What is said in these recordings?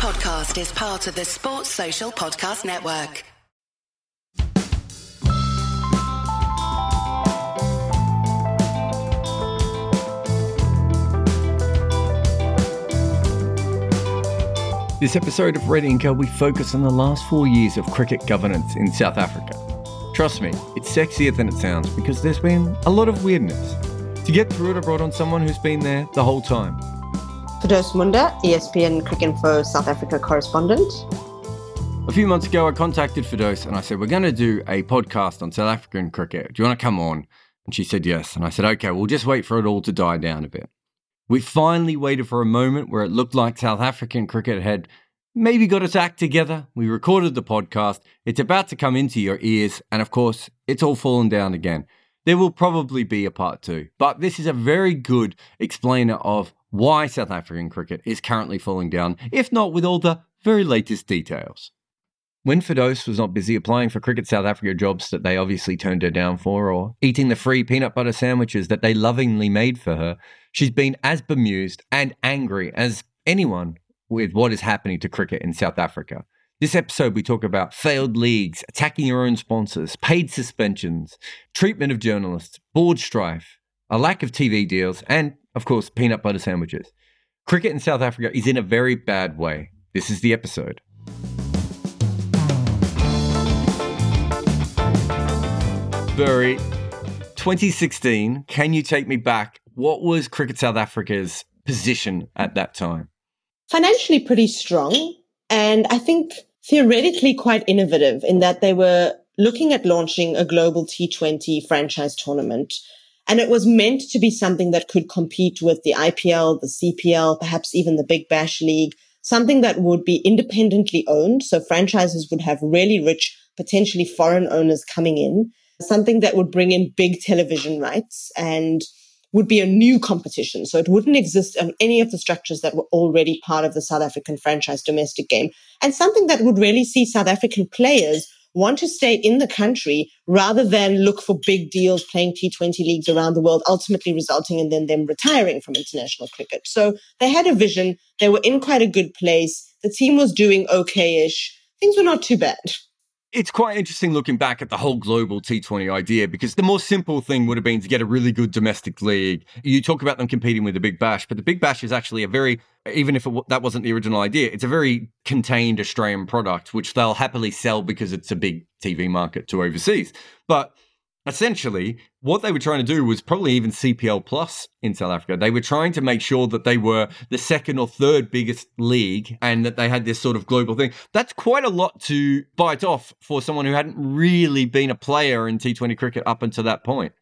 podcast is part of the Sports Social Podcast Network. This episode of Red Inker, we focus on the last four years of cricket governance in South Africa. Trust me, it's sexier than it sounds because there's been a lot of weirdness. To get through it, I brought on someone who's been there the whole time. Firdose Moonda, ESPN Cricinfo South Africa correspondent. A few months ago, I contacted Firdose and I said, We're going to do a podcast on South African cricket. Do you want to come on? And she said yes. And I said, Okay, we'll just wait for it all to die down a bit. We finally waited for a moment where it looked like South African cricket had maybe got its act together. We recorded the podcast. It's about to come into your ears. And of course, it's all fallen down again. There will probably be a part two, but this is a very good explainer of why South African cricket is currently falling down, if not with all the very latest details. When Firdose was not busy applying for Cricket South Africa jobs that they obviously turned her down for, or eating the free peanut butter sandwiches that they lovingly made for her, she's been as bemused and angry as anyone with what is happening to cricket in South Africa. This episode, we talk about failed leagues, attacking your own sponsors, paid suspensions, treatment of journalists, board strife, a lack of TV deals, and, of course, peanut butter sandwiches. Cricket in South Africa is in a very bad way. This is the episode. Bury, 2016, can you take me back? What was Cricket South Africa's position at that time? Financially pretty strong. And I think theoretically quite innovative in that they were looking at launching a global T20 franchise tournament. And it was meant to be something that could compete with the IPL, the CPL, perhaps even the Big Bash League, something that would be independently owned. So franchises would have really rich, potentially foreign owners coming in something that would bring in big television rights and would be a new competition. So it wouldn't exist on any of the structures that were already part of the South African franchise domestic game and something that would really see South African players want to stay in the country rather than look for big deals playing T20 leagues around the world, ultimately resulting in then them retiring from international cricket. So they had a vision. They were in quite a good place. The team was doing okay-ish. Things were not too bad it's quite interesting looking back at the whole global T20 idea because the more simple thing would have been to get a really good domestic league. You talk about them competing with the Big Bash, but the Big Bash is actually a very, even if it, that wasn't the original idea, it's a very contained Australian product, which they'll happily sell because it's a big TV market to overseas. But essentially what they were trying to do was probably even CPL plus in South Africa. They were trying to make sure that they were the second or third biggest league and that they had this sort of global thing. That's quite a lot to bite off for someone who hadn't really been a player in T20 cricket up until that point.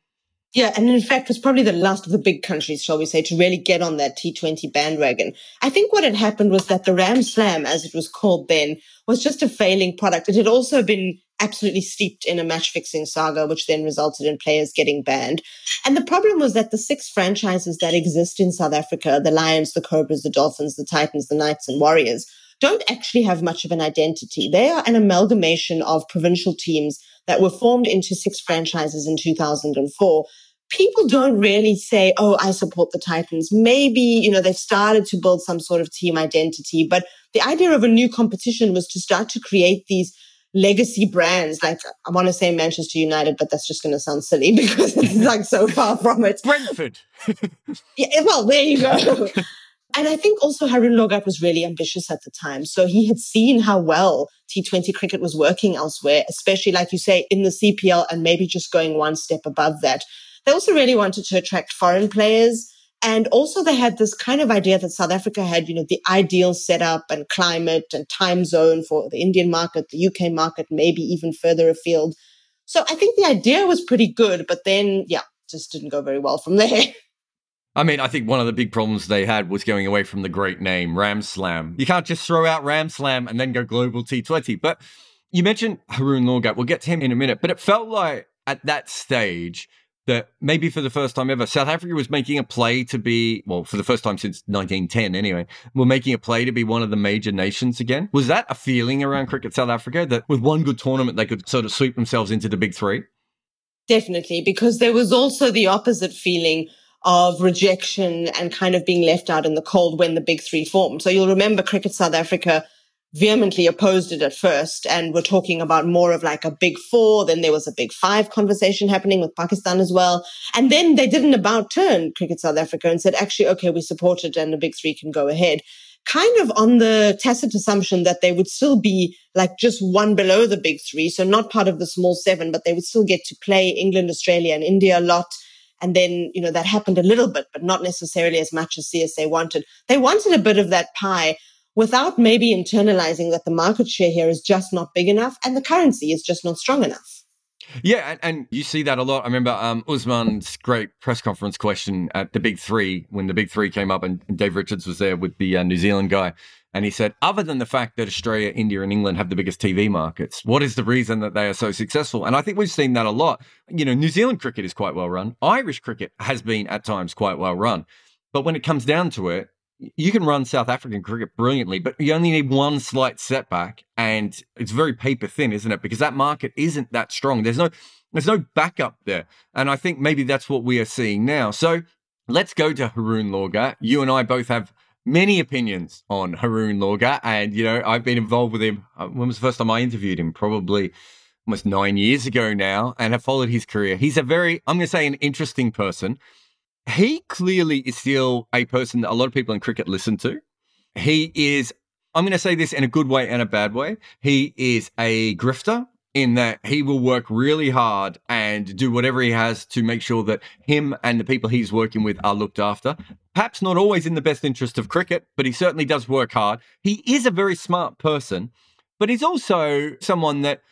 Yeah, and in fact, was probably the last of the big countries, shall we say, to really get on that T20 bandwagon. I think what had happened was that the Ram Slam, as it was called then, was just a failing product. It had also been absolutely steeped in a match fixing saga, which then resulted in players getting banned. And the problem was that the six franchises that exist in South Africa, the Lions, the Cobras, the Dolphins, the Titans, the Knights, and Warriors, don't actually have much of an identity. They are an amalgamation of provincial teams that were formed into six franchises in 2004 people don't really say, Oh, I support the Titans. Maybe, you know, they've started to build some sort of team identity, but the idea of a new competition was to start to create these legacy brands. Like I want to say Manchester United, but that's just going to sound silly because it's like so far from it. Brentford. yeah, eh, well, there you go. And I think also Haroon Lorgat was really ambitious at the time. So he had seen how well T20 cricket was working elsewhere, especially like you say in the CPL and maybe just going one step above that. They also really wanted to attract foreign players. And also they had this kind of idea that South Africa had, you know, the ideal setup and climate and time zone for the Indian market, the UK market, maybe even further afield. So I think the idea was pretty good, but then, yeah, just didn't go very well from there. I mean, I think one of the big problems they had was going away from the great name, Ram Slam. You can't just throw out Ram Slam and then go global T20. But you mentioned Haroon Lorgat. We'll get to him in a minute. But it felt like at that stage, that maybe for the first time ever, South Africa was making a play to be, well, for the first time since 1910 anyway, we're making a play to be one of the major nations again. Was that a feeling around Cricket South Africa that with one good tournament, they could sort of sweep themselves into the big three? Definitely, because there was also the opposite feeling of rejection and kind of being left out in the cold when the big three formed. So you'll remember Cricket South Africa vehemently opposed it at first and were talking about more of like a big four. Then there was a big five conversation happening with Pakistan as well. And then they did an about turn, Cricket South Africa, and said, actually, okay, we support it and the big three can go ahead. Kind of on the tacit assumption that they would still be like just one below the big three. So not part of the small seven, but they would still get to play England, Australia and India a lot. And then, you know, that happened a little bit, but not necessarily as much as CSA wanted. They wanted a bit of that pie without maybe internalizing that the market share here is just not big enough and the currency is just not strong enough. Yeah, and, and, you see that a lot. I remember um, Usman's great press conference question at the Big Three when the Big Three came up, and Dave Richards was there with the uh, New Zealand guy, and he said, other than the fact that Australia, India, and England have the biggest TV markets, what is the reason that they are so successful? And I think we've seen that a lot. You know, New Zealand cricket is quite well run. Irish cricket has been at times quite well run, but when it comes down to it, you can run South African cricket brilliantly, but you only need one slight setback, and it's very paper thin, isn't it? Because that market isn't that strong. There's no there's no backup there, and I think maybe that's what we are seeing now. So let's go to Haroon Lorgat. You and I both have many opinions on Haroon Lorgat, and you know I've been involved with him. Uh, when was the first time I interviewed him? Probably almost nine years ago now, and have followed his career. He's a very, I'm going to say, an interesting person he clearly is still a person that a lot of people in cricket listen to. He is, I'm going to say this in a good way and a bad way. He is a grifter in that he will work really hard and do whatever he has to make sure that him and the people he's working with are looked after. Perhaps not always in the best interest of cricket, but he certainly does work hard. He is a very smart person, but he's also someone that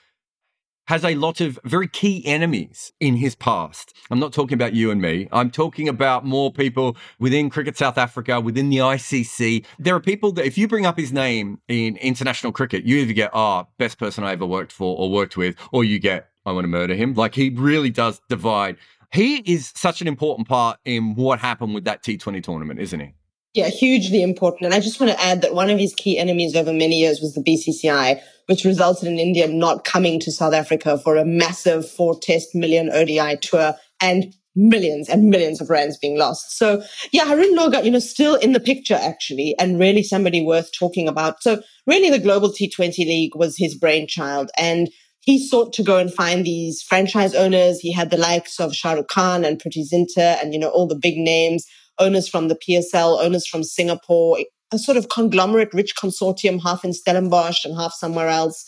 has a lot of very key enemies in his past. I'm not talking about you and me. I'm talking about more people within Cricket South Africa, within the ICC. There are people that, if you bring up his name in international cricket, you either get, oh, best person I ever worked for or worked with, or you get, I want to murder him. Like he really does divide. He is such an important part in what happened with that T20 tournament, isn't he? Yeah, hugely important. And I just want to add that one of his key enemies over many years was the BCCI, which resulted in India not coming to South Africa for a massive four test million ODI tour and millions and millions of rands being lost. So yeah, Haroon Lorgat, you know, still in the picture actually, and really somebody worth talking about. So really the Global T20 League was his brainchild and he sought to go and find these franchise owners. He had the likes of Shah Rukh Khan and Preity Zinta and, you know, all the big names owners from the PSL, owners from Singapore, a sort of conglomerate rich consortium, half in Stellenbosch and half somewhere else.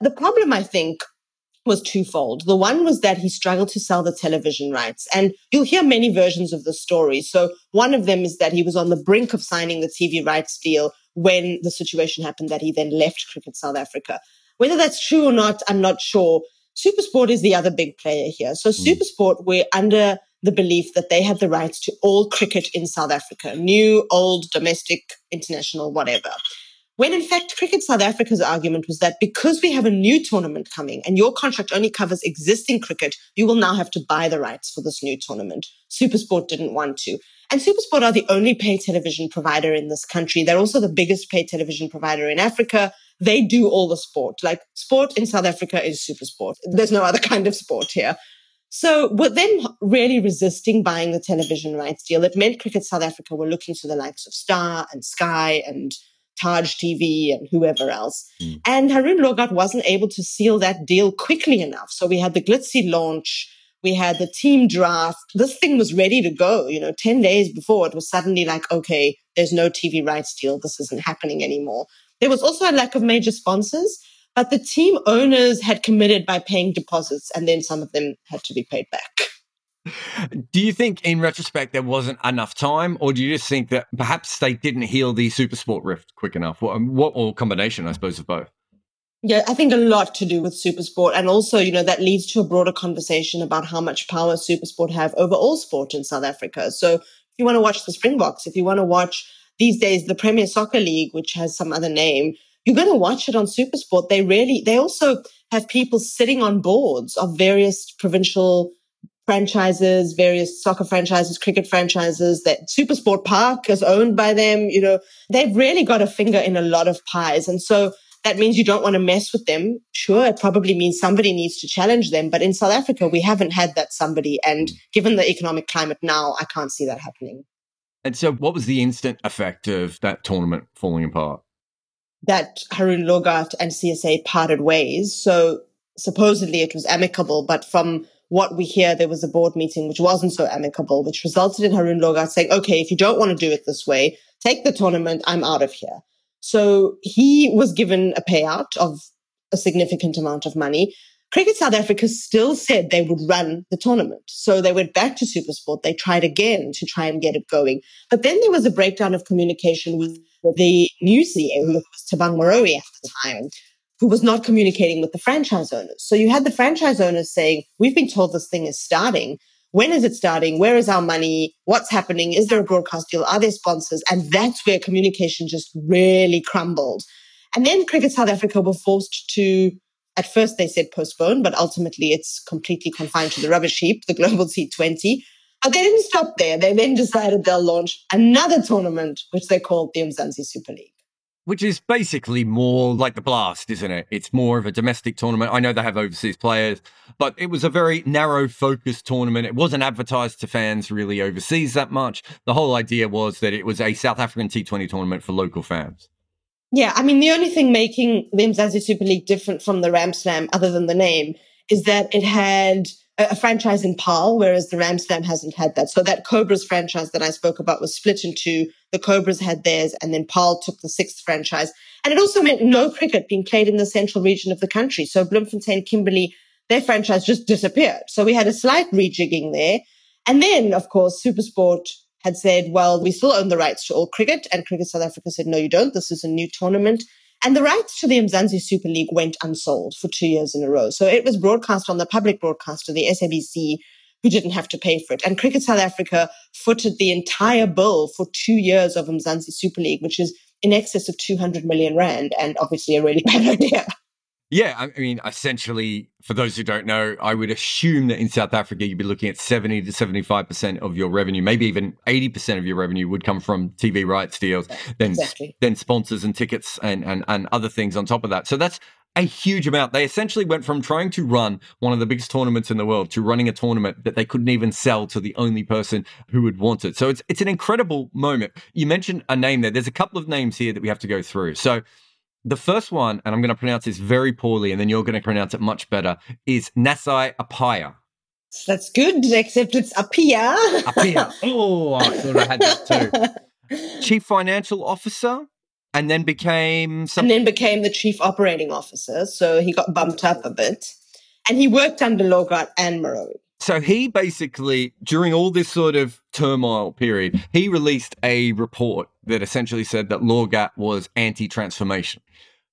The problem, I think, was twofold. The one was that he struggled to sell the television rights. And you'll hear many versions of the story. So one of them is that he was on the brink of signing the TV rights deal when the situation happened that he then left Cricket South Africa. Whether that's true or not, I'm not sure. Supersport is the other big player here. So mm. Supersport, we're under the belief that they had the rights to all cricket in South Africa, new, old, domestic, international, whatever. When in fact, Cricket South Africa's argument was that because we have a new tournament coming and your contract only covers existing cricket, you will now have to buy the rights for this new tournament. Supersport didn't want to. And Supersport are the only pay television provider in this country. They're also the biggest pay television provider in Africa. They do all the sport. Like sport in South Africa is Supersport. There's no other kind of sport here. So with them really resisting buying the television rights deal, it meant Cricket South Africa were looking to the likes of Star and Sky and Taj TV and whoever else. Mm. And Haroon Lorgat wasn't able to seal that deal quickly enough. So we had the glitzy launch. We had the team draft. This thing was ready to go. You know, 10 days before it was suddenly like, okay, there's no TV rights deal. This isn't happening anymore. There was also a lack of major sponsors. But the team owners had committed by paying deposits, and then some of them had to be paid back. Do you think, in retrospect, there wasn't enough time, or do you just think that perhaps they didn't heal the Supersport rift quick enough? What, um, what or combination, I suppose, of both? Yeah, I think a lot to do with Supersport. And also, you know, that leads to a broader conversation about how much power Supersport have over all sport in South Africa. So if you want to watch the Springboks, if you want to watch these days the Premier Soccer League, which has some other name, you're going to watch it on Supersport. They really, they also have people sitting on boards of various provincial franchises, various soccer franchises, cricket franchises that Supersport Park is owned by them. You know, they've really got a finger in a lot of pies. And so that means you don't want to mess with them. Sure, it probably means somebody needs to challenge them. But in South Africa, we haven't had that somebody. And given the economic climate now, I can't see that happening. And so, what was the instant effect of that tournament falling apart? That Haroon Lorgat and CSA parted ways. So, supposedly it was amicable, but from what we hear, there was a board meeting which wasn't so amicable, which resulted in Haroon Lorgat saying, okay, if you don't want to do it this way, take the tournament, I'm out of here. So he was given a payout of a significant amount of money. Cricket South Africa still said they would run the tournament. So they went back to Supersport. They tried again to try and get it going. But then there was a breakdown of communication with the new CEO, who was Thabang Moroe at the time, who was not communicating with the franchise owners. So you had the franchise owners saying, we've been told this thing is starting. When is it starting? Where is our money? What's happening? Is there a broadcast deal? Are there sponsors? And that's where communication just really crumbled. And then Cricket South Africa were forced to, at first they said postpone, but ultimately it's completely confined to the rubbish heap, the Global T20. But they didn't stop there. They then decided they'll launch another tournament, which they called the Mzansi Super League which is basically more like the Blast, isn't it? It's more of a domestic tournament. I know they have overseas players, but it was a very narrow focused tournament. It wasn't advertised to fans really overseas that much. The whole idea was that it was a South African T20 tournament for local fans. Yeah, I mean, the only thing making the Mzansi Super League different from the Ram Slam, other than the name, is that it had a franchise in Paarl, whereas the Ram Slam hasn't had that. So that Cobras franchise that I spoke about was split into. The Cobras had theirs, and then Paarl took the sixth franchise. And it also meant no cricket being played in the central region of the country. So Bloemfontein, Kimberley, their franchise just disappeared. So we had a slight rejigging there. And then, of course, Supersport had said, well, we still own the rights to all cricket. And Cricket South Africa said, no, you don't. This is a new tournament. And the rights to the Mzansi Super League went unsold for two years in a row. So it was broadcast on the public broadcaster, the SABC, who didn't have to pay for it. And Cricket South Africa footed the entire bill for two years of Mzansi Super League, which is in excess of 200 million rand and obviously a really bad idea. Yeah, I mean, essentially, for those who don't know, I would assume that in South Africa, you'd be looking at 70 to 75% of your revenue, maybe even 80% of your revenue would come from TV rights deals, then, exactly. then sponsors and tickets and, and, and other things on top of that. So that's a huge amount. They essentially went from trying to run one of the biggest tournaments in the world to running a tournament that they couldn't even sell to the only person who would want it. So it's it's an incredible moment. You mentioned a name there. There's a couple of names here that we have to go through. So the first one, and I'm going to pronounce this very poorly, and then you're going to pronounce it much better, is Naasei Appiah. That's good, except it's Apia. Apia. Oh, I thought I had that too. Chief Financial Officer, and then became some- and then became the Chief Operating Officer. So he got bumped up a bit, and he worked under Lorgat and Moroe. So he basically, during all this sort of turmoil period, he released a report that essentially said that Lorgat was anti-transformation.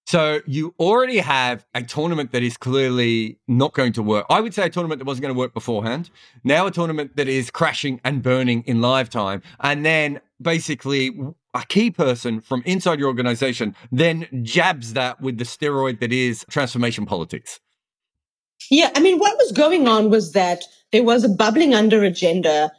So you already have a tournament that is clearly not going to work. I would say a tournament that wasn't going to work beforehand. Now a tournament that is crashing and burning in live time. And then basically a key person from inside your organization then jabs that with the steroid that is transformation politics. Yeah, I mean, what was going on was that there was a bubbling under agenda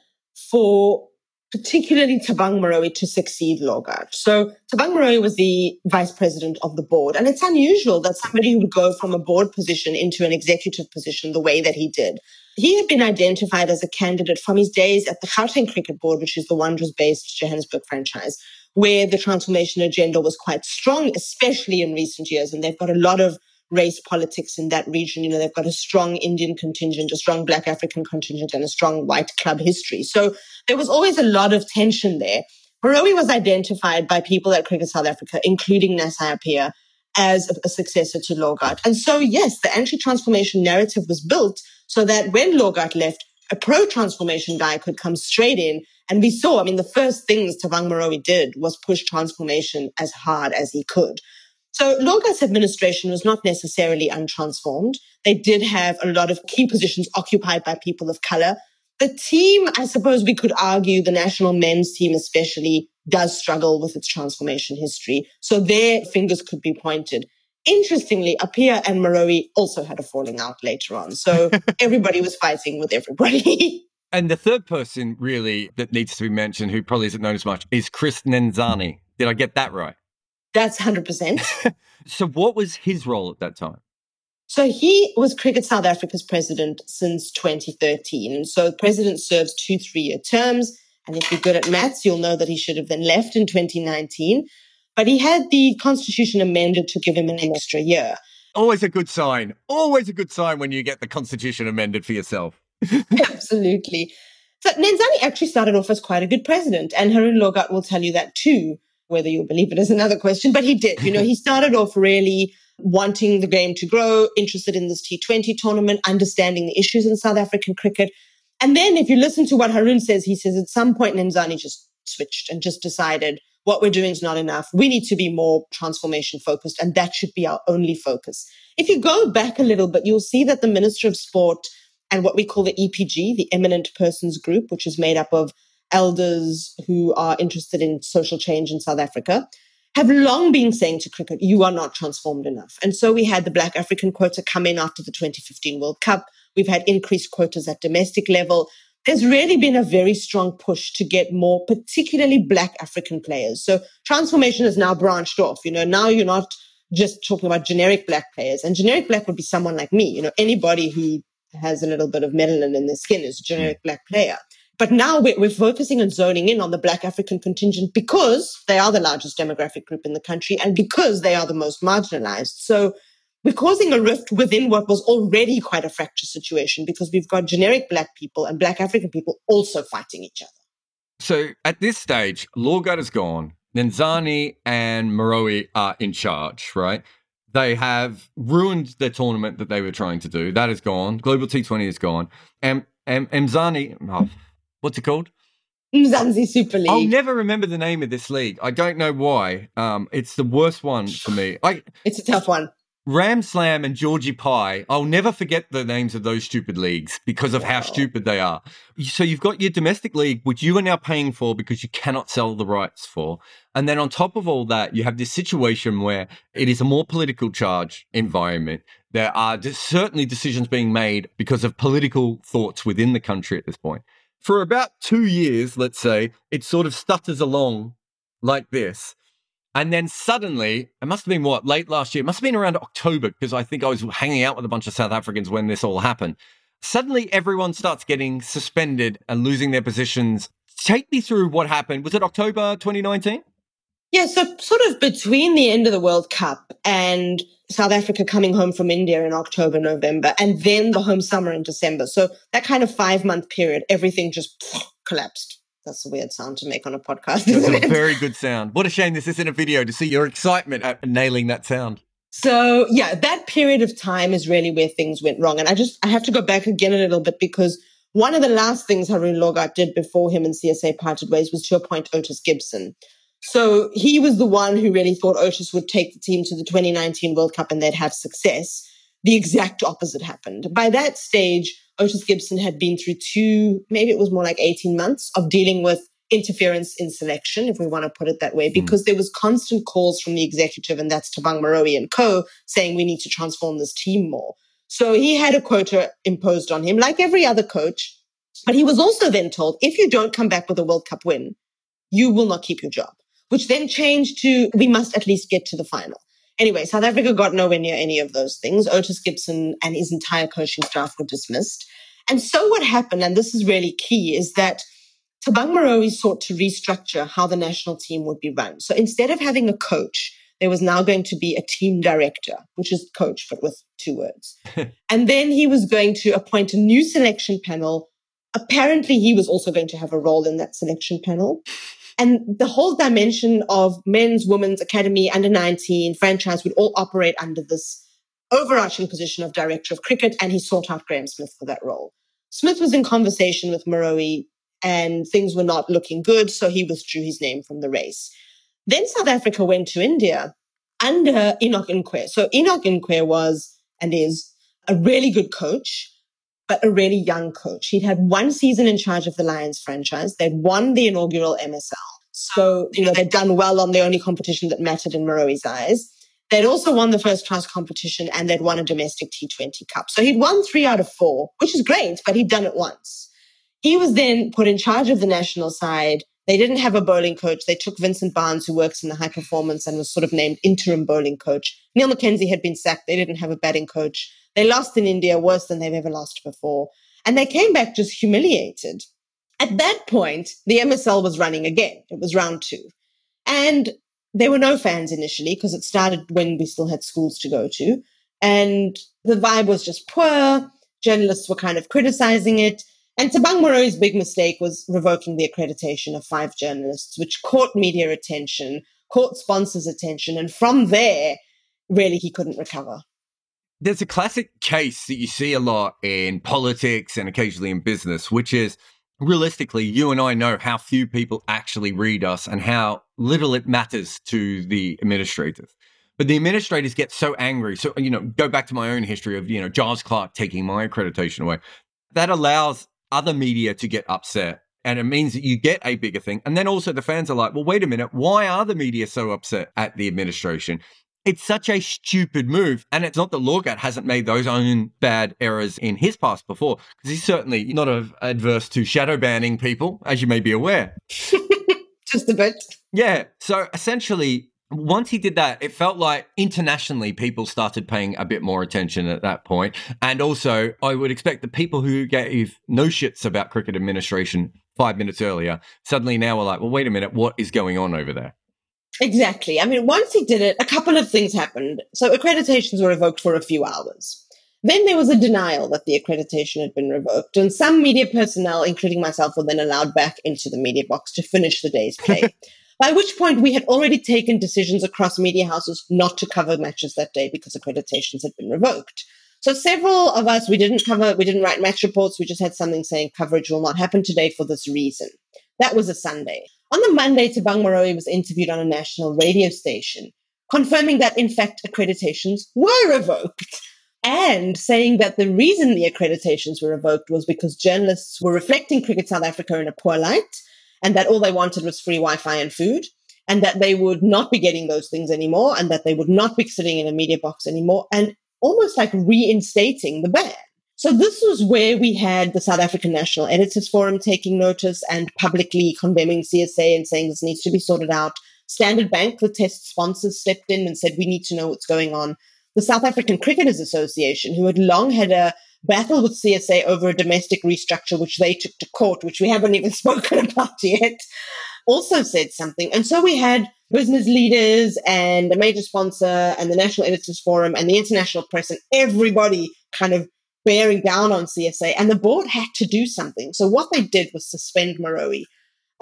for particularly Thabang Moroe to succeed Lorgat. So Thabang Moroe was the vice president of the board. And it's unusual that somebody would go from a board position into an executive position the way that he did. He had been identified as a candidate from his days at the Gauteng Cricket Board, which is the Wanderers-based Johannesburg franchise, where the transformation agenda was quite strong, especially in recent years. And they've got a lot of race politics in that region. You know, they've got a strong Indian contingent, a strong Black African contingent, and a strong white club history. So there was always a lot of tension there. Moroe was identified by people at Cricket South Africa, including Naasei Appiah, as a, successor to Lorgat. And so, yes, the anti-transformation narrative was built so that when Lorgat left, a pro-transformation guy could come straight in. And we saw, I mean, the first things Thabang Moroe did was push transformation as hard as he could. So Lorgat's administration was not necessarily untransformed. They did have a lot of key positions occupied by people of color. The team, I suppose we could argue, the national men's team especially, does struggle with its transformation history. So their fingers could be pointed. Interestingly, Appiah and Moroe also had a falling out later on. So everybody was fighting with everybody. and the third person, really, that needs to be mentioned, who probably isn't known as much, is Chris Nenzani. Did I get that right? That's 100%. so, what was his role at that time? So he was Cricket South Africa's president since 2013. So the president serves two three-year terms. And if you're good at maths, you'll know that he should have then left in 2019. But he had the constitution amended to give him an extra year. Always a good sign. Always a good sign when you get the constitution amended for yourself. Absolutely. So Nenzani actually started off as quite a good president, and Haroon Lorgat will tell you that too. Whether you'll believe it is another question, but he did. You know, he started off really wanting the game to grow, interested in this T20 tournament, understanding the issues in South African cricket. And then if you listen to what Haroon says, he says at some point Nenzani just switched and just decided what we're doing is not enough. We need to be more transformation focused, and that should be our only focus. If you go back a little bit, you'll see that the Minister of Sport and what we call the EPG, the Eminent Persons Group, which is made up of elders who are interested in social change in South Africa, have long been saying to cricket, you are not transformed enough. And so we had the Black African quota come in after the 2015 World Cup. We've had increased quotas at domestic level. There's really been a very strong push to get more, particularly Black African players. So transformation has now branched off. You know, now you're not just talking about generic Black players. And generic Black would be someone like me. You know, anybody who has a little bit of melanin in their skin is a generic Black player. But now we're, we're, focusing and zoning in on the Black African contingent because they are the largest demographic group in the country and because they are the most marginalized. So we're causing a rift within what was already quite a fractious situation because we've got generic Black people and Black African people also fighting each other. So at this stage, Lorgat is gone. Nenzani and Moroe are in charge, right? They have ruined the tournament that they were trying to do. That is gone. Global T20 is gone. And, and Mzani, oh, what's it called? Mzansi Super League. I'll never remember the name of this league. I don't know why. Um, it's the worst one for me. I, it's a tough one. Ram Slam and Georgie Pie. I'll never forget the names of those stupid leagues because of wow. how stupid they are. So you've got your domestic league, which you are now paying for because you cannot sell the rights for. And then on top of all that, you have this situation where it is a more political charge environment. There are certainly decisions being made because of political thoughts within the country at this point for about two years, let's say, it sort of stutters along like this. And then suddenly, it must have been what, late last year, it must have been around October, because I think I was hanging out with a bunch of South Africans when this all happened. Suddenly, everyone starts getting suspended and losing their positions. Take me through what happened. Was it October 2019? Yeah, so sort of between the end of the World Cup and South Africa coming home from India in October, November, and then the home summer in December. So that kind of five month period, everything just collapsed. That's a weird sound to make on a podcast. It's a very good sound. What a shame this isn't a video to see your excitement at nailing that sound. So yeah, that period of time is really where things went wrong. And I just, I have to go back again a little bit because one of the last things Haroon Lorgat did before him and CSA parted ways was to appoint Otis Gibson. So he was the one who really thought Otis would take the team to the 2019 World Cup and they'd have success. The exact opposite happened. By that stage, Otis Gibson had been through two, maybe it was more like 18 months of dealing with interference in selection, if we want to put it that way, hmm. because there was constant calls from the executive, and that's Thabang Moroe and co, saying we need to transform this team more. So he had a quota imposed on him, like every other coach. But he was also then told, if you don't come back with a World Cup win, you will not keep your job which then changed to we must at least get to the final. Anyway, South Africa got nowhere near any of those things. Otis Gibson and his entire coaching staff were dismissed. And so what happened, and this is really key, is that Thabang Moroe sought to restructure how the national team would be run. So instead of having a coach, there was now going to be a team director, which is coach, but with two words. and then he was going to appoint a new selection panel. Apparently, he was also going to have a role in that selection panel. And the whole dimension of men's, women's academy, under 19 franchise would all operate under this overarching position of director of cricket. And he sought out Graham Smith for that role. Smith was in conversation with Moroe and things were not looking good. So he withdrew his name from the race. Then South Africa went to India under Enoch Nkwe. So Enoch Nkwe was and is a really good coach a really young coach. He'd had one season in charge of the Lions franchise. They'd won the inaugural MSL. So, you know, they'd done well on the only competition that mattered in Moroe's eyes. They'd also won the first class competition and they'd won a domestic T20 cup. So he'd won three out of four, which is great, but he'd done it once. He was then put in charge of the national side. They didn't have a bowling coach. They took Vincent Barnes, who works in the high performance and was sort of named interim bowling coach. Neil McKenzie had been sacked. They didn't have a batting coach. They lost in India worse than they've ever lost before. And they came back just humiliated. At that point, the MSL was running again. It was round two. And there were no fans initially because it started when we still had schools to go to. And the vibe was just poor. Journalists were kind of criticizing it. And Thabang Moroe's big mistake was revoking the accreditation of five journalists, which caught media attention, caught sponsors' attention. And from there, really, he couldn't recover. There's a classic case that you see a lot in politics and occasionally in business, which is realistically, you and I know how few people actually read us and how little it matters to the administrators. But the administrators get so angry. So, you know, go back to my own history of, you know, Giles Clarke taking my accreditation away. That allows other media to get upset. And it means that you get a bigger thing. And then also the fans are like, well, wait a minute. Why are the media so upset at the administration? It's such a stupid move. And it's not that Lorgat hasn't made those own bad errors in his past before, because he's certainly not adverse to shadow banning people, as you may be aware. Just a bit. Yeah. So essentially, once he did that, it felt like internationally people started paying a bit more attention at that point. And also, I would expect the people who gave no shits about cricket administration five minutes earlier suddenly now are like, well, wait a minute, what is going on over there? Exactly. I mean, once he did it, a couple of things happened. So accreditations were revoked for a few hours. Then there was a denial that the accreditation had been revoked, and some media personnel, including myself, were then allowed back into the media box to finish the day's play. By which point we had already taken decisions across media houses not to cover matches that day because accreditations had been revoked. So several of us, we didn't cover, we didn't write match reports. We just had something saying coverage will not happen today for this reason. That was a Sunday. On the Monday, Thabang Moroe was interviewed on a national radio station, confirming that in fact accreditations were revoked and saying that the reason the accreditations were revoked was because journalists were reflecting Cricket South Africa in a poor light and that all they wanted was free Wi-Fi and food, and that they would not be getting those things anymore, and that they would not be sitting in a media box anymore, and almost like reinstating the ban. So this was where we had the South African National Editors Forum taking notice and publicly condemning CSA and saying this needs to be sorted out. Standard Bank, the test sponsors, stepped in and said we need to know what's going on. The South African Cricketers Association, who had long had a battle with CSA over a domestic restructure, which they took to court, which we haven't even spoken about yet, also said something. And so we had business leaders and a major sponsor and the National Editors Forum and the international press and everybody kind of bearing down on CSA. And the board had to do something. So what they did was suspend Moroe.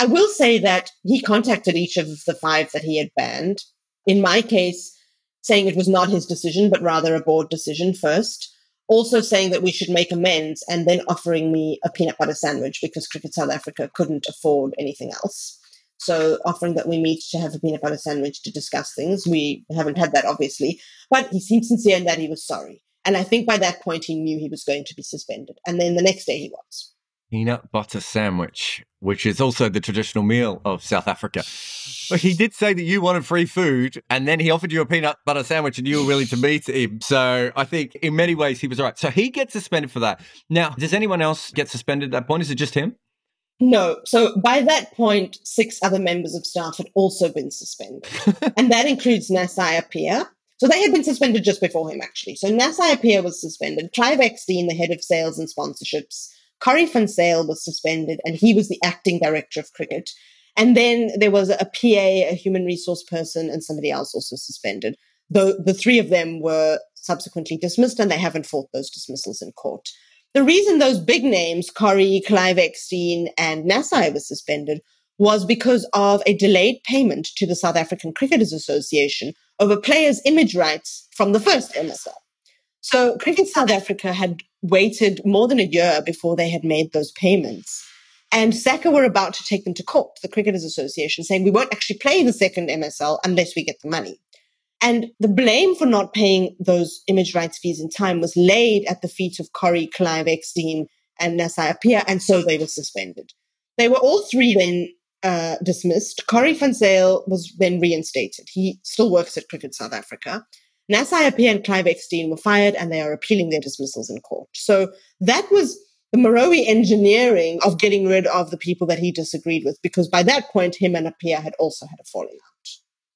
I will say that he contacted each of the five that he had banned. In my case, saying it was not his decision, but rather a board decision first also saying that we should make amends and then offering me a peanut butter sandwich because Cricket South Africa couldn't afford anything else. So offering that we meet to have a peanut butter sandwich to discuss things. We haven't had that obviously, but he seemed sincere in that he was sorry. And I think by that point he knew he was going to be suspended. And then the next day he was peanut butter sandwich, which is also the traditional meal of South Africa. But he did say that you wanted free food, and then he offered you a peanut butter sandwich, and you were willing to meet him. So I think in many ways he was right. So he gets suspended for that. Now, does anyone else get suspended at that point? Is it just him? No. So by that point, six other members of staff had also been suspended. and that includes Naasei Appiah. So they had been suspended just before him, actually. So Naasei Appiah was suspended. Clive Eckstein, the head of sales and sponsorships, van Zyl was suspended and he was the acting director of cricket. And then there was a PA, a human resource person, and somebody else also suspended. The, the three of them were subsequently dismissed and they haven't fought those dismissals in court. The reason those big names, Corrie, Clive Eckstein, and Naasei were suspended was because of a delayed payment to the South African Cricketers Association over players' image rights from the first MSL. So Cricket South Africa had waited more than a year before they had made those payments. And SACA were about to take them to court, the Cricketers Association, saying we won't actually play the second MSL unless we get the money. And the blame for not paying those image rights fees in time was laid at the feet of Corrie, Clive Eckstein, and Naasei Appiah, and so they were suspended. They were all three then uh, dismissed. Van Zyl was then reinstated. He still works at Cricket South Africa. Appiah and Clive Eckstein were fired and they are appealing their dismissals in court. So that was the the engineering of getting rid of the people that he disagreed with, because by that point, him and Appiah had also had a falling out.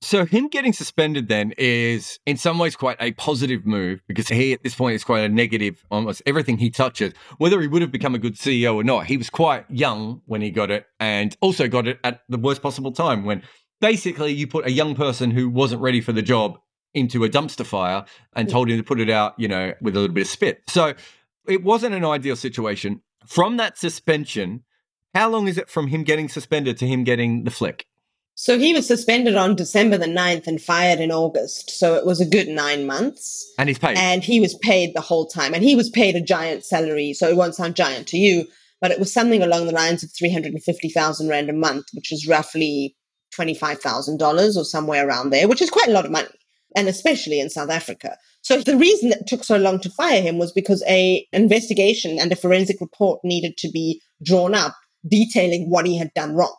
So him getting suspended then is in some ways quite a positive move because he at this point is quite a negative almost everything he touches. Whether he would have become a good CEO or not he was quite young when he got it and also got it at the worst possible time when basically you put a young person who wasn't ready for the job into a dumpster fire and told him to put it out you know with a little bit of spit. So it wasn't an ideal situation. From that suspension how long is it from him getting suspended to him getting the flick so he was suspended on December the 9th and fired in August. So it was a good nine months. And he's paid. And he was paid the whole time. And he was paid a giant salary. So it won't sound giant to you, but it was something along the lines of 350,000 Rand a month, which is roughly $25,000 or somewhere around there, which is quite a lot of money. And especially in South Africa. So the reason that it took so long to fire him was because a investigation and a forensic report needed to be drawn up detailing what he had done wrong.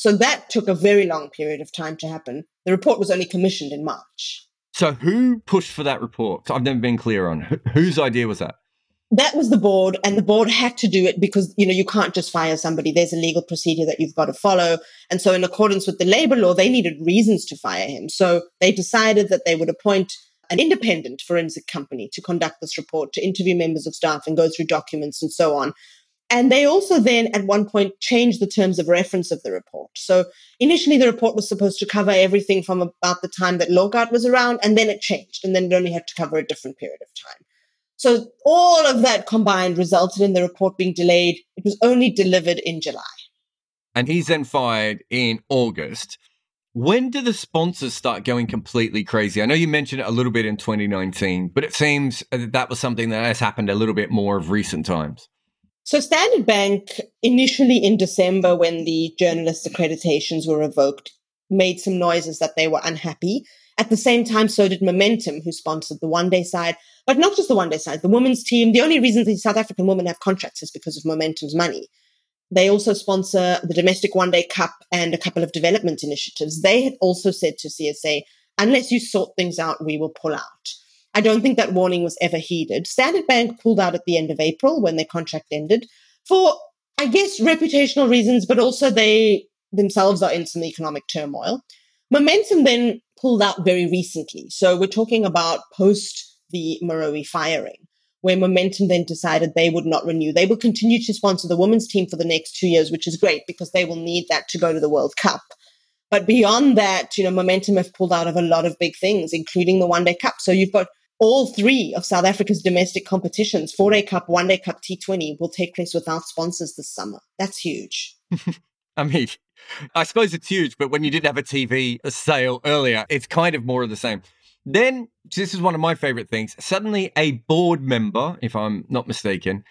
So that took a very long period of time to happen. The report was only commissioned in March. So who pushed for that report? I've never been clear on Wh- whose idea was that. That was the board, and the board had to do it because you know you can't just fire somebody. There's a legal procedure that you've got to follow, and so in accordance with the labor law, they needed reasons to fire him. So they decided that they would appoint an independent forensic company to conduct this report, to interview members of staff and go through documents and so on. And they also then at one point changed the terms of reference of the report. So initially the report was supposed to cover everything from about the time that Lorgat was around, and then it changed, and then it only had to cover a different period of time. So all of that combined resulted in the report being delayed. It was only delivered in July. And he's then fired in August. When do the sponsors start going completely crazy? I know you mentioned it a little bit in 2019, but it seems that that was something that has happened a little bit more of recent times. So Standard Bank initially in December when the journalists accreditations were revoked made some noises that they were unhappy. At the same time, so did Momentum, who sponsored the one day side, but not just the one day side, the women's team. The only reason the South African women have contracts is because of Momentum's money. They also sponsor the domestic one day cup and a couple of development initiatives. They had also said to CSA, unless you sort things out, we will pull out. I don't think that warning was ever heeded. Standard Bank pulled out at the end of April when their contract ended for, I guess, reputational reasons, but also they themselves are in some economic turmoil. Momentum then pulled out very recently. So we're talking about post the Moroe firing, where Momentum then decided they would not renew. They will continue to sponsor the women's team for the next two years, which is great because they will need that to go to the World Cup. But beyond that, you know, Momentum have pulled out of a lot of big things, including the One Day Cup. So you've got all three of South Africa's domestic competitions, four day cup, one day cup, T20, will take place without sponsors this summer. That's huge. I mean, I suppose it's huge, but when you did have a TV sale earlier, it's kind of more of the same. Then, this is one of my favorite things. Suddenly, a board member, if I'm not mistaken,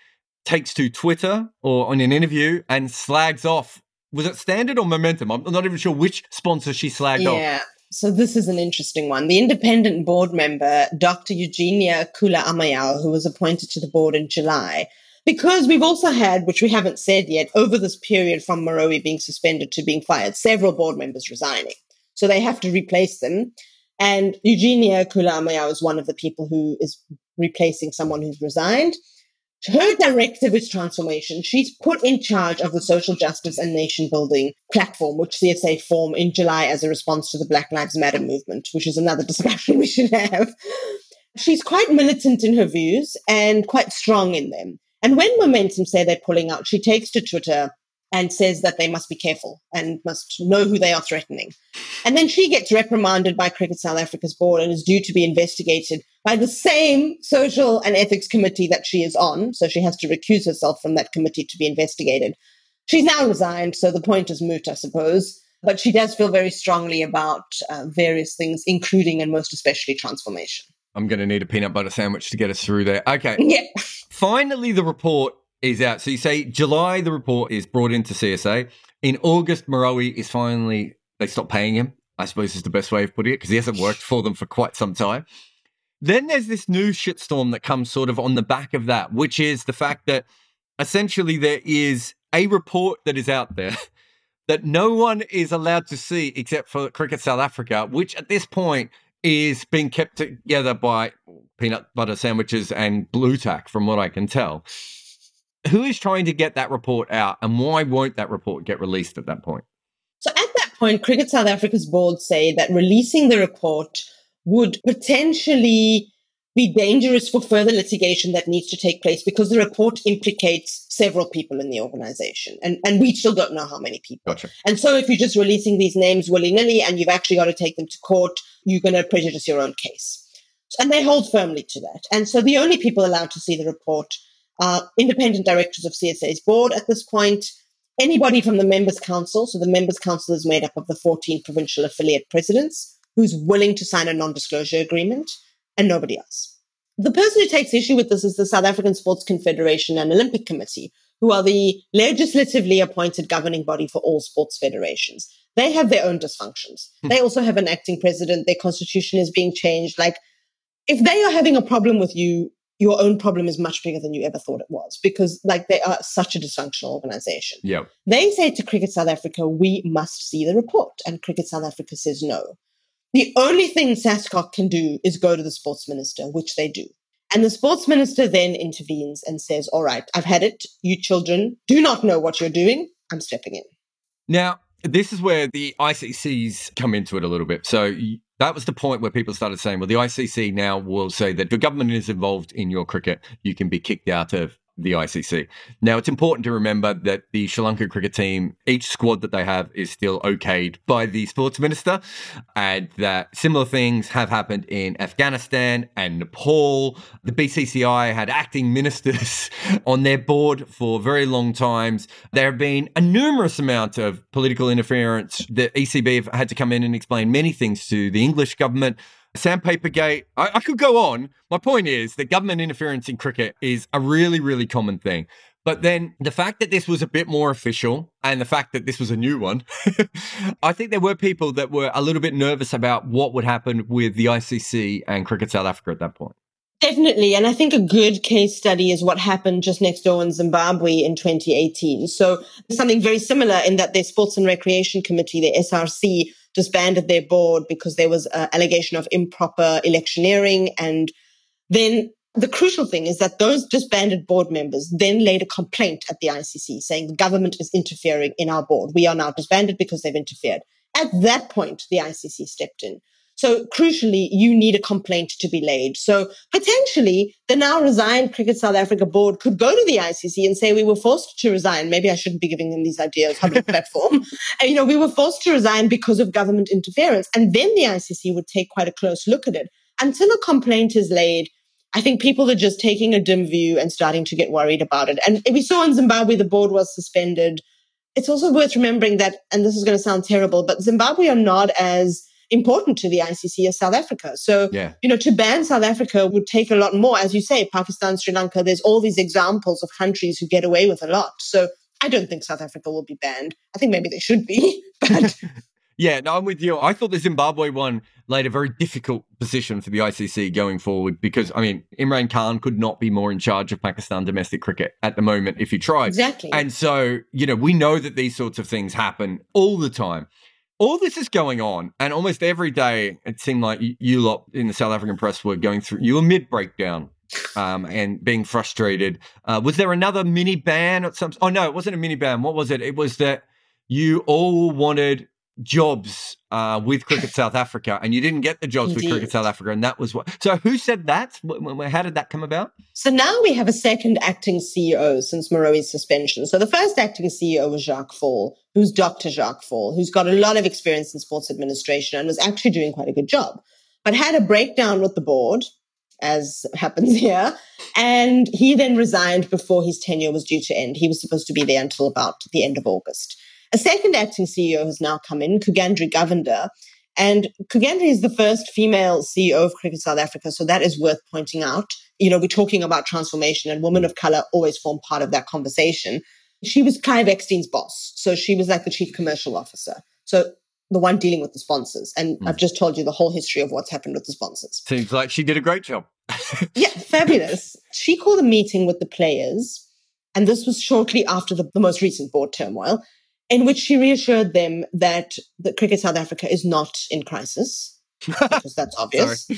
takes to Twitter or on an interview and slags off. Was it Standard or Momentum? I'm not even sure which sponsor she slagged yeah. off. So this is an interesting one. The independent board member, Dr. Eugenia Kula Ameyaw, who was appointed to the board in July, because we've also had, which we haven't said yet, over this period from Moroe being suspended to being fired, several board members resigning. So they have to replace them. And Eugenia Kula Ameyaw is one of the people who is replacing someone who's resigned her directive is transformation. She's put in charge of the social justice and nation building platform, which CSA formed in July as a response to the Black Lives Matter movement, which is another discussion we should have. She's quite militant in her views and quite strong in them. And when Momentum say they're pulling out, she takes to Twitter and says that they must be careful and must know who they are threatening. And then she gets reprimanded by Cricket South Africa's board and is due to be investigated by the same social and ethics committee that she is on. So she has to recuse herself from that committee to be investigated. She's now resigned, so the point is moot, I suppose. But she does feel very strongly about uh, various things, including and most especially transformation. I'm going to need a peanut butter sandwich to get us through there. Okay. Yeah. Finally, the report is out. So you say July, the report is brought into CSA. In August, Moroe is finally, they stop paying him, I suppose is the best way of putting it, because he hasn't worked for them for quite some time. Then there's this new shitstorm that comes sort of on the back of that, which is the fact that essentially there is a report that is out there that no one is allowed to see except for Cricket South Africa, which at this point is being kept together by peanut butter sandwiches and blue tack, from what I can tell. Who is trying to get that report out, and why won't that report get released at that point? So at that point, Cricket South Africa's board say that releasing the report would potentially be dangerous for further litigation that needs to take place because the report implicates several people in the organization. And, and we still don't know how many people. Gotcha. And so if you're just releasing these names willy nilly and you've actually got to take them to court, you're going to prejudice your own case. And they hold firmly to that. And so the only people allowed to see the report are independent directors of CSA's board at this point, anybody from the members council. So the members council is made up of the 14 provincial affiliate presidents who's willing to sign a non-disclosure agreement and nobody else. The person who takes issue with this is the South African Sports Confederation and Olympic Committee, who are the legislatively appointed governing body for all sports federations. They have their own dysfunctions. Hmm. They also have an acting president. Their constitution is being changed. Like, if they are having a problem with you, your own problem is much bigger than you ever thought it was because like they are such a dysfunctional organization. Yeah. They say to Cricket South Africa, we must see the report. And Cricket South Africa says no. The only thing SASCOC can do is go to the sports minister, which they do. And the sports minister then intervenes and says, All right, I've had it. You children do not know what you're doing. I'm stepping in. Now, this is where the ICCs come into it a little bit. So that was the point where people started saying, well, the ICC now will say that if the government is involved in your cricket, you can be kicked out of the ICC. Now, it's important to remember that the Sri Lanka cricket team, each squad that they have is still okayed by the sports minister, and that similar things have happened in Afghanistan and Nepal. The BCCI had acting ministers on their board for very long times. There have been a numerous amount of political interference. The ECB have had to come in and explain many things to the English government. Sandpaper Gate. I, I could go on. My point is that government interference in cricket is a really, really common thing. But mm. then the fact that this was a bit more official and the fact that this was a new one, I think there were people that were a little bit nervous about what would happen with the ICC and Cricket South Africa at that point. Definitely. And I think a good case study is what happened just next door in Zimbabwe in 2018. So something very similar in that their Sports and Recreation Committee, the SRC, disbanded their board because there was an allegation of improper electioneering. And then the crucial thing is that those disbanded board members then laid a complaint at the ICC saying the government is interfering in our board. We are now disbanded because they've interfered. At that point, the ICC stepped in. So crucially, you need a complaint to be laid. So potentially the now resigned Cricket South Africa board could go to the ICC and say, we were forced to resign. Maybe I shouldn't be giving them these ideas, public platform. And, you know, we were forced to resign because of government interference. And then the ICC would take quite a close look at it. Until a complaint is laid, I think people are just taking a dim view and starting to get worried about it. And we saw in Zimbabwe, the board was suspended. It's also worth remembering that, and this is going to sound terrible, but Zimbabwe are not as important to the ICC as South Africa. So, yeah. you know, to ban South Africa would take a lot more. As you say, Pakistan, Sri Lanka, there's all these examples of countries who get away with a lot. So I don't think South Africa will be banned. I think maybe they should be, but. yeah, no, I'm with you. I thought the Zimbabwe one laid a very difficult position for the ICC going forward because, I mean, Imran Khan could not be more in charge of Pakistan domestic cricket at the moment if he tried. Exactly. And so, you know, we know that these sorts of things happen all the time all this is going on, and almost every day it seemed like you, you lot in the South African press were going through. You were mid breakdown um, and being frustrated. Uh, was there another mini ban at some? Oh no, it wasn't a mini ban. What was it? It was that you all wanted jobs uh, with Cricket South Africa, and you didn't get the jobs Indeed. with Cricket South Africa, and that was what. So, who said that? How did that come about? So now we have a second acting CEO since Moroe's suspension. So the first acting CEO was Jacques Faul, who's Dr. Jacques Faul, who's got a lot of experience in sports administration and was actually doing quite a good job, but had a breakdown with the board. As happens here. And he then resigned before his tenure was due to end. He was supposed to be there until about the end of August. A second acting CEO has now come in, Kugandrie Govender. And Kugandrie is the first female CEO of Cricket South Africa. So that is worth pointing out. You know, we're talking about transformation and women of color always form part of that conversation. She was Clive Eckstein's boss. So she was like the chief commercial officer. So the one dealing with the sponsors. And mm. I've just told you the whole history of what's happened with the sponsors. Seems like she did a great job. yeah, fabulous. She called a meeting with the players. And this was shortly after the, the most recent board turmoil in which she reassured them that the Cricket South Africa is not in crisis, because that's obvious,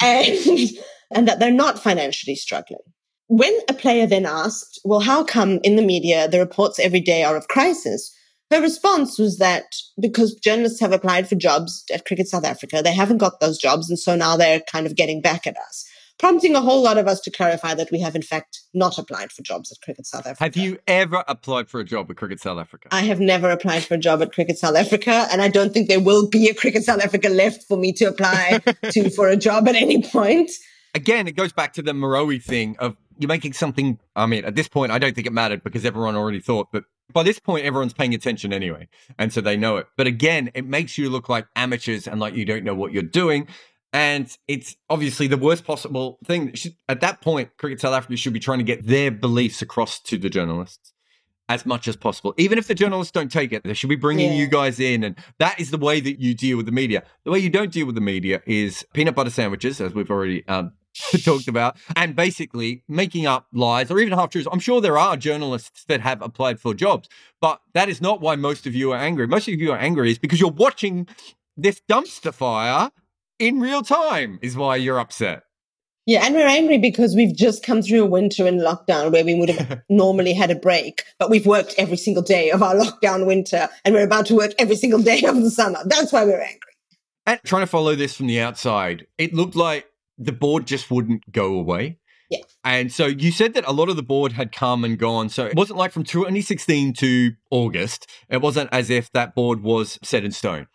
and, and that they're not financially struggling. when a player then asked, well, how come in the media the reports every day are of crisis? Her response was that because journalists have applied for jobs at Cricket South Africa, they haven't got those jobs. And so now they're kind of getting back at us, prompting a whole lot of us to clarify that we have, in fact, not applied for jobs at Cricket South Africa. Have you ever applied for a job at Cricket South Africa? I have never applied for a job at Cricket South Africa. And I don't think there will be a Cricket South Africa left for me to apply to for a job at any point. Again, it goes back to the Moroe thing of you're making something. I mean, at this point, I don't think it mattered because everyone already thought that by this point, everyone's paying attention anyway. And so they know it. But again, it makes you look like amateurs and like you don't know what you're doing. And it's obviously the worst possible thing. At that point, Cricket South Africa should be trying to get their beliefs across to the journalists as much as possible. Even if the journalists don't take it, they should be bringing yeah. you guys in. And that is the way that you deal with the media. The way you don't deal with the media is peanut butter sandwiches, as we've already um, talked about, and basically making up lies or even half truths. I'm sure there are journalists that have applied for jobs, but that is not why most of you are angry. Most of you are angry is because you're watching this dumpster fire in real time, is why you're upset. Yeah, and we're angry because we've just come through a winter in lockdown where we would have normally had a break, but we've worked every single day of our lockdown winter and we're about to work every single day of the summer. That's why we're angry. And trying to follow this from the outside, it looked like the board just wouldn't go away. Yeah. And so you said that a lot of the board had come and gone. So it wasn't like from 2016 to August, it wasn't as if that board was set in stone.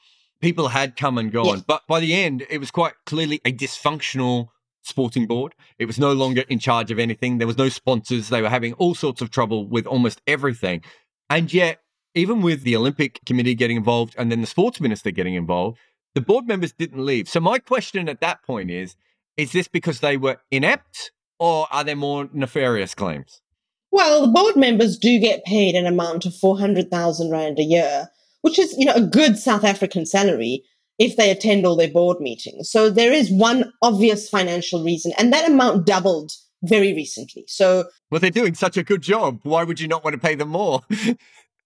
People had come and gone. Yeah. But by the end, it was quite clearly a dysfunctional sporting board. It was no longer in charge of anything. There was no sponsors. They were having all sorts of trouble with almost everything. And yet, even with the Olympic Committee getting involved and then the sports minister getting involved, the board members didn't leave. So my question at that point is is this because they were inept or are there more nefarious claims? Well, the board members do get paid an amount of 400,000 Rand a year, which is, you know, a good South African salary if they attend all their board meetings. So there is one obvious financial reason, and that amount doubled very recently. So, well, they're doing such a good job. Why would you not want to pay them more? it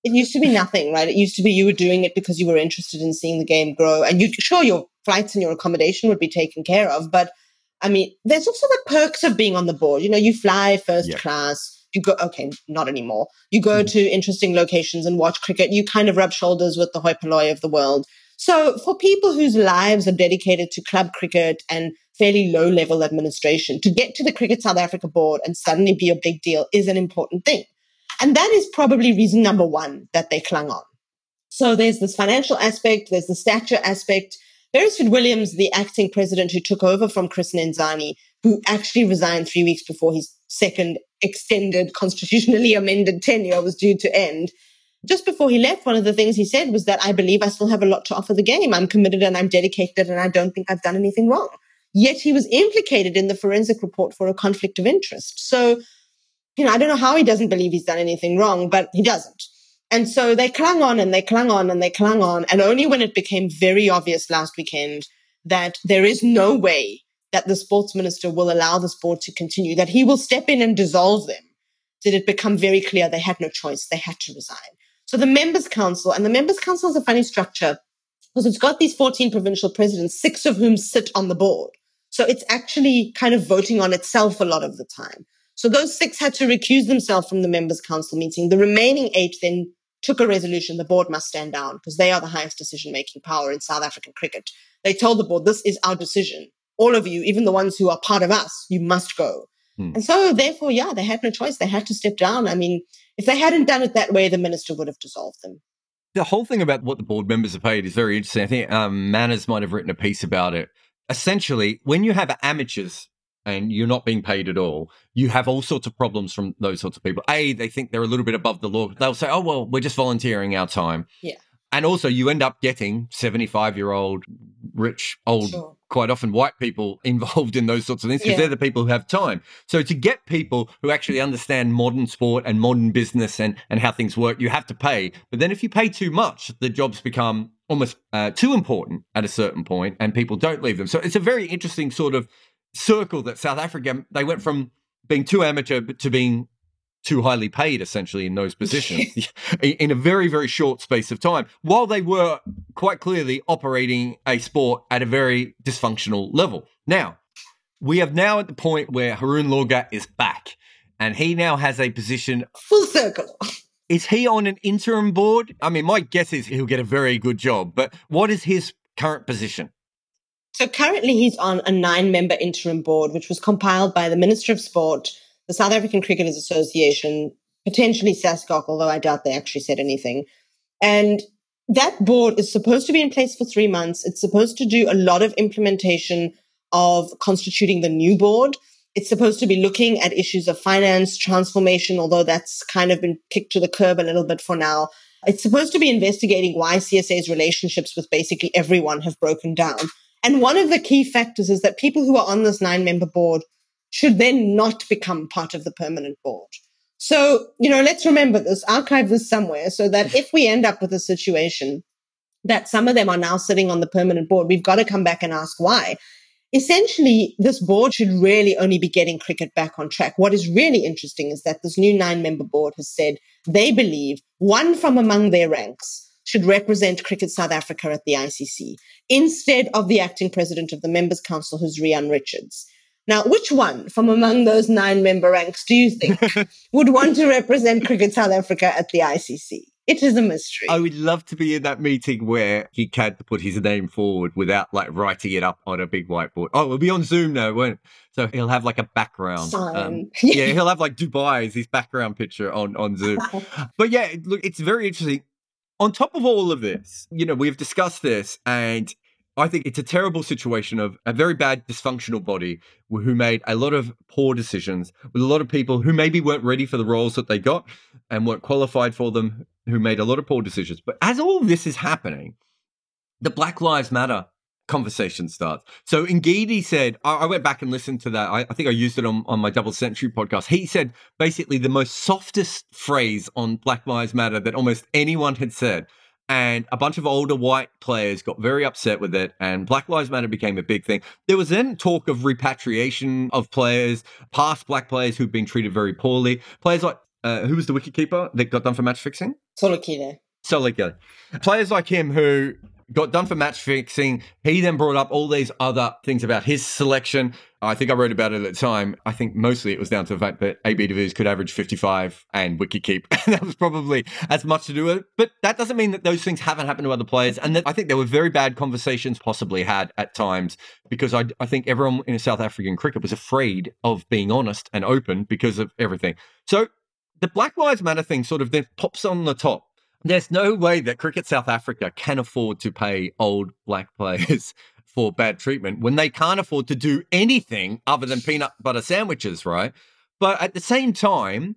used to be nothing, right? It used to be you were doing it because you were interested in seeing the game grow, and you sure your flights and your accommodation would be taken care of, but I mean, there's also the perks of being on the board. You know, you fly first class. You go, okay, not anymore. You go mm to interesting locations and watch cricket. You kind of rub shoulders with the hoi polloi of the world. So for people whose lives are dedicated to club cricket and fairly low level administration, to get to the Cricket South Africa board and suddenly be a big deal is an important thing. And that is probably reason number one that they clung on. So there's this financial aspect, there's the stature aspect, Beresford Williams, the acting president who took over from Chris Nenzani, who actually resigned three weeks before his second extended constitutionally amended tenure was due to end. Just before he left, one of the things he said was that I believe I still have a lot to offer the game. I'm committed and I'm dedicated and I don't think I've done anything wrong. Yet he was implicated in the forensic report for a conflict of interest. So, you know, I don't know how he doesn't believe he's done anything wrong, but he doesn't. And so they clung on and they clung on and they clung on. And only when it became very obvious last weekend that there is no way that the sports minister will allow the sport to continue, that he will step in and dissolve them, did it become very clear they had no choice. They had to resign. So the members council, and the members council is a funny structure because it's got these 14 provincial presidents, six of whom sit on the board. So it's actually kind of voting on itself a lot of the time. So those six had to recuse themselves from the members council meeting. The remaining eight then took a resolution the board must stand down because they are the highest decision making power in South African cricket. They told the board, this is our decision. All of you, even the ones who are part of us, you must go. Hmm. And so, therefore, yeah, they had no choice. They had to step down. I mean, if they hadn't done it that way, the minister would have dissolved them. The whole thing about what the board members are paid is very interesting. I think um, Manners might have written a piece about it. Essentially, when you have amateurs and you're not being paid at all, you have all sorts of problems from those sorts of people. A, they think they're a little bit above the law. They'll say, oh, well, we're just volunteering our time. Yeah. And also, you end up getting 75 year old, rich, old, sure. Quite often white people involved in those sorts of things because yeah. they're the people who have time. So, to get people who actually understand modern sport and modern business and, and how things work, you have to pay. But then, if you pay too much, the jobs become almost uh, too important at a certain point and people don't leave them. So, it's a very interesting sort of circle that South Africa they went from being too amateur to being too highly paid essentially in those positions in a very very short space of time while they were quite clearly operating a sport at a very dysfunctional level now we have now at the point where Haroon Lorgat is back and he now has a position. Full circle. Is he on an interim board? I mean, my guess is he'll get a very good job, but what is his current position? So currently he's on a nine member interim board, which was compiled by the Minister of Sport, the South African Cricketers Association, potentially SASCOC, although I doubt they actually said anything. And that board is supposed to be in place for three months. It's supposed to do a lot of implementation of constituting the new board. It's supposed to be looking at issues of finance transformation, although that's kind of been kicked to the curb a little bit for now. It's supposed to be investigating why CSA's relationships with basically everyone have broken down. And one of the key factors is that people who are on this nine member board should then not become part of the permanent board. So, you know, let's remember this, archive this somewhere so that if we end up with a situation that some of them are now sitting on the permanent board, we've got to come back and ask why. Essentially, this board should really only be getting cricket back on track. What is really interesting is that this new nine member board has said they believe one from among their ranks should represent Cricket South Africa at the ICC instead of the acting president of the Members Council, who's Rihan Richards. Now, which one from among those nine member ranks do you think would want to represent Cricket South Africa at the ICC? It is a mystery. I would love to be in that meeting where he can put his name forward without like writing it up on a big whiteboard. Oh, we'll be on Zoom now, won't? So he'll have like a background. Um, yeah, he'll have like Dubai as his background picture on on Zoom. but yeah, look, it's very interesting. On top of all of this, you know, we've discussed this and I think it's a terrible situation of a very bad dysfunctional body who made a lot of poor decisions with a lot of people who maybe weren't ready for the roles that they got and weren't qualified for them, who made a lot of poor decisions. But as all this is happening, the Black Lives Matter conversation starts. So Ngidi said, I, I, went back and listened to that. I, I, think I used it on, on my double century podcast. He said basically the most softest phrase on Black Lives Matter that almost anyone had said and a bunch of older white players got very upset with it and black lives matter became a big thing there was then talk of repatriation of players past black players who've been treated very poorly players like uh, who was the wicketkeeper that got done for match fixing Tsolekile. Tsolekile. Players like him who got done for match fixing. He then brought up all these other things about his selection. I think I wrote about it at the time. I think mostly it was down to the fact that AB could average 55 and wicket keep. that was probably as much to do with it. But that doesn't mean that those things haven't happened to other players. And that I think there were very bad conversations possibly had at times because I, I think everyone in South African cricket was afraid of being honest and open because of everything. So the Black Lives Matter thing sort of then pops on the top there's no way that Cricket South Africa can afford to pay old black players for bad treatment when they can't afford to do anything other than peanut butter sandwiches, right? But at the same time,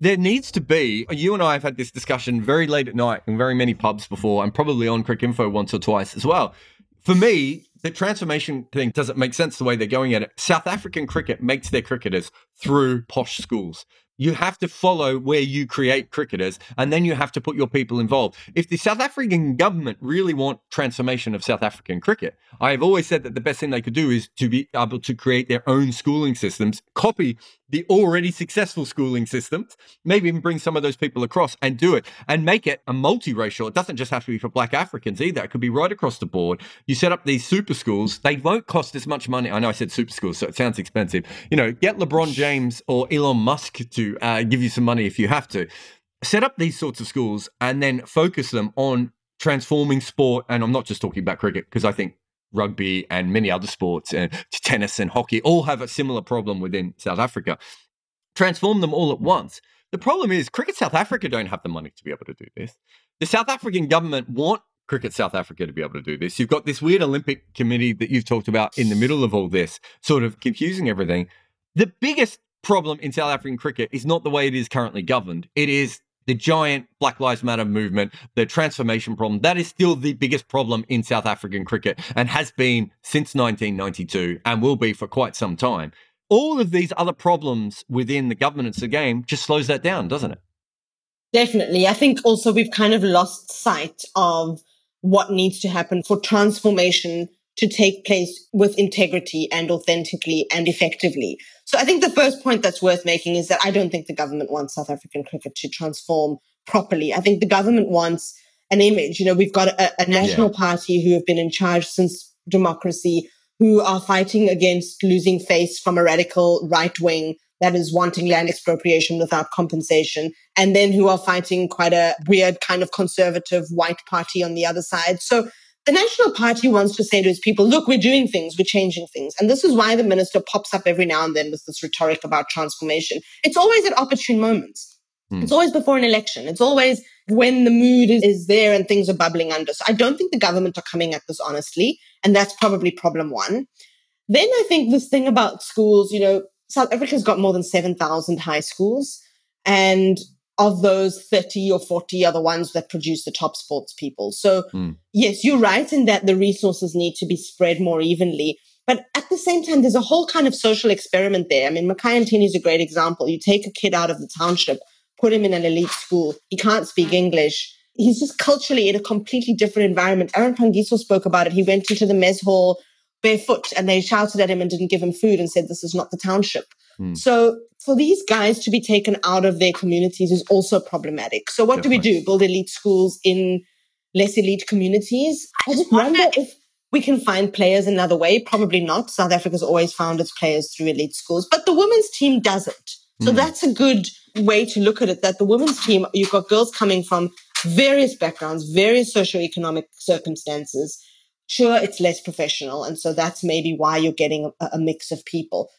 there needs to be. You and I have had this discussion very late at night in very many pubs before, and probably on Cricinfo once or twice as well. For me, the transformation thing doesn't make sense the way they're going at it. South African cricket makes their cricketers through posh schools. You have to follow where you create cricketers, and then you have to put your people involved. If the South African government really want transformation of South African cricket, I have always said that the best thing they could do is to be able to create their own schooling systems, copy the already successful schooling systems, maybe even bring some of those people across and do it and make it a multiracial. It doesn't just have to be for black Africans either. It could be right across the board. You set up these super schools. They won't cost as much money. I know I said super schools, so it sounds expensive. You know, get LeBron James or Elon Musk to uh, give you some money if you have to. Set up these sorts of schools and then focus them on transforming sport. And I'm not just talking about cricket because I think rugby and many other sports and tennis and hockey all have a similar problem within South Africa. Transform them all at once. The problem is Cricket South Africa don't have the money to be able to do this. The South African government want Cricket South Africa to be able to do this. You've got this weird Olympic committee that you've talked about in the middle of all this, sort of confusing everything. The biggest problem in South African cricket is not the way it is currently governed. It is the giant Black Lives Matter movement, the transformation problem, that is still the biggest problem in South African cricket and has been since 1992 and will be for quite some time. All of these other problems within the governance of the game just slows that down, doesn't it? Definitely. I think also we've kind of lost sight of what needs to happen for transformation to take place with integrity and authentically and effectively. So I think the first point that's worth making is that I don't think the government wants South African cricket to transform properly. I think the government wants an image. You know, we've got a, a national yeah. party who have been in charge since democracy, who are fighting against losing face from a radical right wing that is wanting land expropriation without compensation, and then who are fighting quite a weird kind of conservative white party on the other side. So the National Party wants to say to its people, look, we're doing things, we're changing things. And this is why the minister pops up every now and then with this rhetoric about transformation. It's always at opportune moments. Hmm. It's always before an election. It's always when the mood is, is there and things are bubbling under. So I don't think the government are coming at this honestly. And that's probably problem one. Then I think this thing about schools, you know, South Africa's got more than 7,000 high schools. And of those 30 or 40 are the ones that produce the top sports people. So mm. yes, you're right in that the resources need to be spread more evenly. But at the same time, there's a whole kind of social experiment there. I mean, Makhaya Ntini is a great example. You take a kid out of the township, put him in an elite school. He can't speak English. He's just culturally in a completely different environment. Aaron Phangiso spoke about it. He went into the mess hall barefoot and they shouted at him and didn't give him food and said, this is not the township. Mm. So for these guys to be taken out of their communities is also problematic. So what Definitely. do we do? Build elite schools in less elite communities? I just wonder if we can find players another way. Probably not. South Africa's always found its players through elite schools, but the women's team doesn't. So mm. that's a good way to look at it that the women's team, you've got girls coming from various backgrounds, various socioeconomic circumstances Sure, it's less professional. And so that's maybe why you're getting a, a mix of people.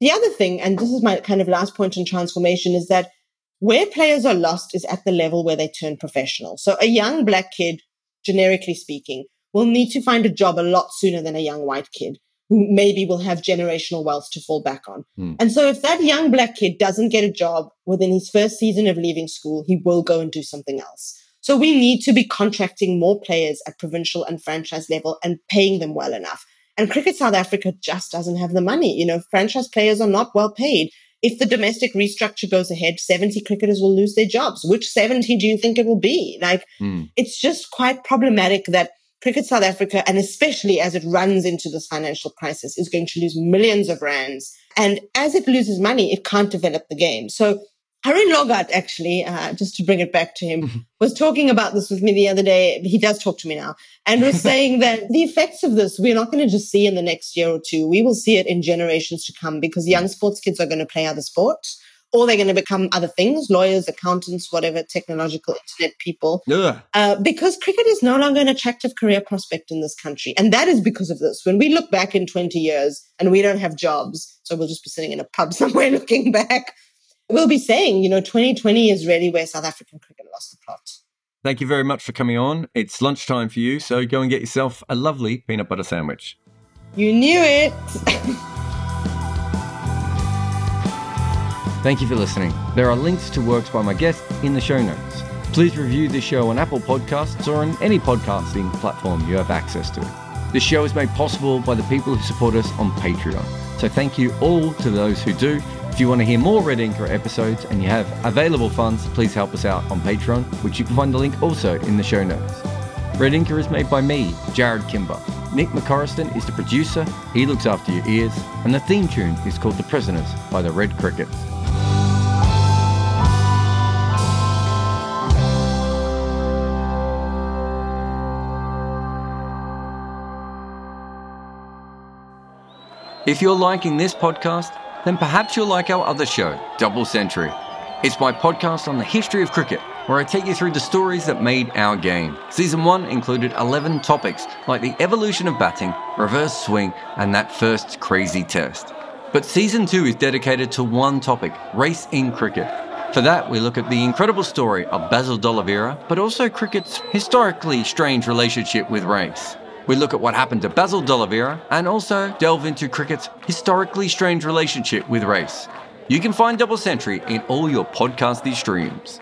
The other thing, and this is my kind of last point on transformation, is that where players are lost is at the level where they turn professional. So a young black kid, generically speaking, will need to find a job a lot sooner than a young white kid who maybe will have generational wealth to fall back on. Mm. And so if that young black kid doesn't get a job within his first season of leaving school, he will go and do something else. So we need to be contracting more players at provincial and franchise level and paying them well enough. And Cricket South Africa just doesn't have the money. You know, franchise players are not well paid. If the domestic restructure goes ahead, 70 cricketers will lose their jobs. Which 70 do you think it will be? Like, mm. it's just quite problematic that Cricket South Africa, and especially as it runs into this financial crisis, is going to lose millions of rands. And as it loses money, it can't develop the game. So Haroon Lorgat, actually, uh, just to bring it back to him, mm-hmm. was talking about this with me the other day. He does talk to me now and was saying that the effects of this, we're not going to just see in the next year or two. We will see it in generations to come because young sports kids are going to play other sports or they're going to become other things, lawyers, accountants, whatever, technological internet people. Yeah. Uh, because cricket is no longer an attractive career prospect in this country. And that is because of this. When we look back in 20 years and we don't have jobs, so we'll just be sitting in a pub somewhere looking back we'll be saying, you know, 2020 is really where South African cricket lost the plot. Thank you very much for coming on. It's lunchtime for you, so go and get yourself a lovely peanut butter sandwich. You knew it. Thank you for listening. There are links to works by my guests in the show notes. Please review this show on Apple Podcasts or on any podcasting platform you have access to. This show is made possible by the people who support us on Patreon. So thank you all to those who do if you want to hear more Red Inker episodes and you have available funds, please help us out on Patreon, which you can find the link also in the show notes. Red Inker is made by me, Jarrod Kimber. Nick McCorriston is the producer, he looks after your ears, and the theme tune is called The Prisoners by the Red Crickets. If you're liking this podcast, then perhaps you'll like our other show, Double Century. It's my podcast on the history of cricket, where I take you through the stories that made our game. Season 1 included 11 topics, like the evolution of batting, reverse swing, and that first crazy test. But Season 2 is dedicated to one topic race in cricket. For that, we look at the incredible story of Basil D'Oliveira, but also cricket's historically strange relationship with race. We look at what happened to Basil D'Oliveira and also delve into cricket's historically strange relationship with race. You can find Double Century in all your podcasty streams.